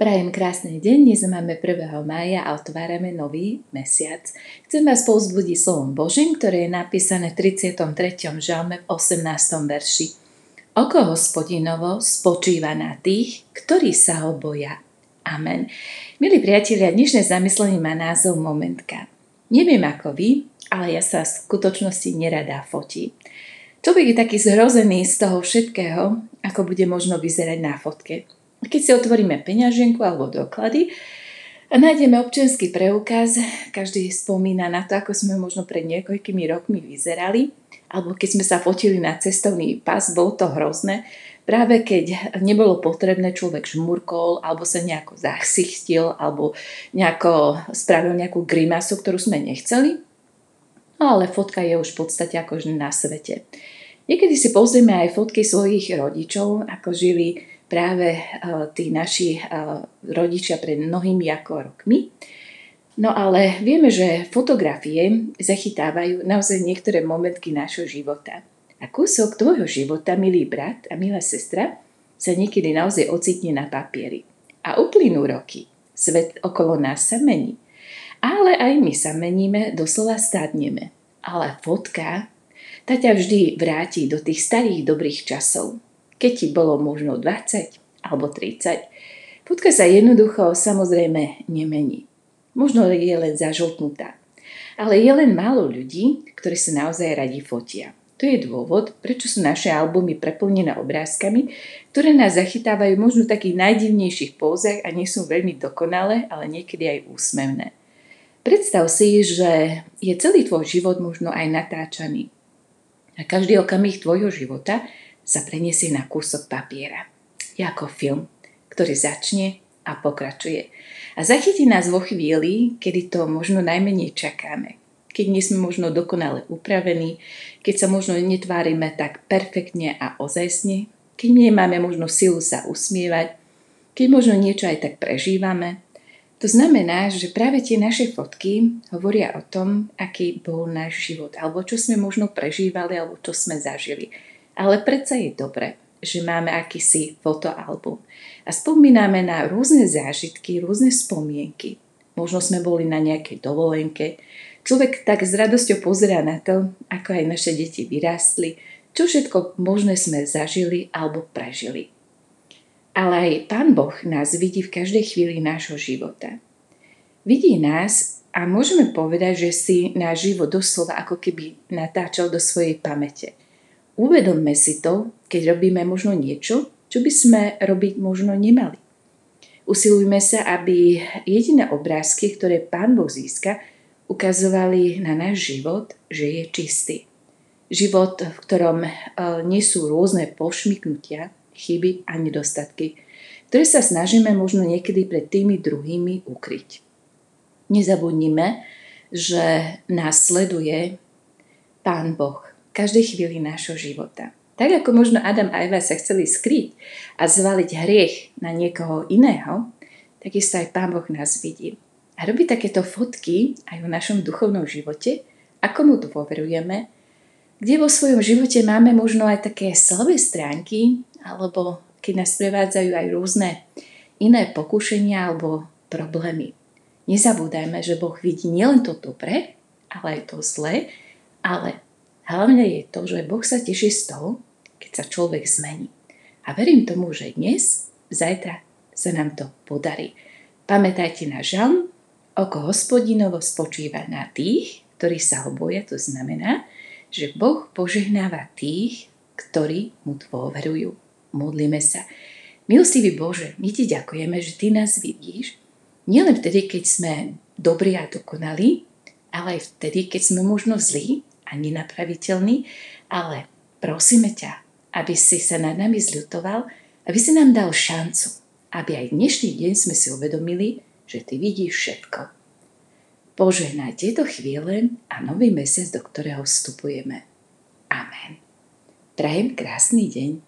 Prajem krásny deň, dnes máme 1. mája a otvárame nový mesiac. Chcem vás povzbudiť slovom Božím, ktoré je napísané v 33. žalme v 18. verši. Oko hospodinovo spočíva na tých, ktorí sa ho boja. Amen. Milí priatelia, dnešné zamyslenie má názov Momentka. Neviem ako vy, ale ja sa v skutočnosti nerada fotí. Človek je taký zhrozený z toho všetkého, ako bude možno vyzerať na fotke. Keď si otvoríme peňaženku alebo doklady a nájdeme občianský preukaz, každý spomína na to, ako sme možno pred niekoľkými rokmi vyzerali, alebo keď sme sa fotili na cestovný pas, bolo to hrozné. Práve keď nebolo potrebné, človek žmurkol, alebo sa nejako zachsichtil, alebo nejako spravil nejakú grimasu, ktorú sme nechceli. No ale fotka je už v podstate ako na svete. Niekedy si pozrieme aj fotky svojich rodičov, ako žili práve eh, tí naši eh, rodičia pred mnohými ako rokmi. No ale vieme, že fotografie zachytávajú naozaj niektoré momentky nášho života. A kúsok tvojho života, milý brat a milá sestra, sa niekedy naozaj ocitne na papieri. A uplynú roky. Svet okolo nás sa mení. Ale aj my sa meníme, doslova stádneme. Ale fotka, tá ťa vždy vráti do tých starých dobrých časov keď ti bolo možno 20 alebo 30. Fotka sa jednoducho samozrejme nemení. Možno je len zažltnutá. Ale je len málo ľudí, ktorí sa naozaj radi fotia. To je dôvod, prečo sú naše albumy preplnené obrázkami, ktoré nás zachytávajú možno v takých najdivnejších pózach a nie sú veľmi dokonalé, ale niekedy aj úsmevné. Predstav si, že je celý tvoj život možno aj natáčaný. A každý okamih tvojho života sa preniesie na kúsok papiera. Je ako film, ktorý začne a pokračuje. A zachytí nás vo chvíli, kedy to možno najmenej čakáme. Keď nie sme možno dokonale upravení, keď sa možno netvárime tak perfektne a ozajstne, keď nemáme možno silu sa usmievať, keď možno niečo aj tak prežívame. To znamená, že práve tie naše fotky hovoria o tom, aký bol náš život, alebo čo sme možno prežívali, alebo čo sme zažili. Ale predsa je dobre, že máme akýsi fotoalbum a spomíname na rôzne zážitky, rôzne spomienky. Možno sme boli na nejakej dovolenke. Človek tak s radosťou pozerá na to, ako aj naše deti vyrástli, čo všetko možné sme zažili alebo prežili. Ale aj Pán Boh nás vidí v každej chvíli nášho života. Vidí nás a môžeme povedať, že si náš život doslova ako keby natáčal do svojej pamäte. Uvedomme si to, keď robíme možno niečo, čo by sme robiť možno nemali. Usilujme sa, aby jediné obrázky, ktoré Pán Boh získa, ukazovali na náš život, že je čistý. Život, v ktorom e, nie sú rôzne pošmyknutia, chyby a nedostatky, ktoré sa snažíme možno niekedy pred tými druhými ukryť. Nezabudnime, že nás sleduje Pán Boh každej chvíli nášho života. Tak ako možno Adam a Eva sa chceli skryť a zvaliť hriech na niekoho iného, takisto aj Pán Boh nás vidí. A robí takéto fotky aj v našom duchovnom živote, ako mu dôverujeme, kde vo svojom živote máme možno aj také slabé stránky, alebo keď nás prevádzajú aj rôzne iné pokušenia alebo problémy. Nezabúdajme, že Boh vidí nielen to dobré, ale aj to zlé, ale Hlavne je to, že Boh sa teší z toho, keď sa človek zmení. A verím tomu, že dnes, zajtra sa nám to podarí. Pamätajte na žalm, oko hospodinovo spočíva na tých, ktorí sa ho boja, to znamená, že Boh požehnáva tých, ktorí mu dôverujú. Modlíme sa. Milostivý Bože, my ti ďakujeme, že ty nás vidíš, nielen vtedy, keď sme dobrí a dokonalí, ale aj vtedy, keď sme možno zlí a nenapraviteľný, ale prosíme ťa, aby si sa nad nami zľutoval, aby si nám dal šancu, aby aj dnešný deň sme si uvedomili, že ty vidíš všetko. Požehnaj tieto chvíle a nový mesiac, do ktorého vstupujeme. Amen. Prajem krásny deň.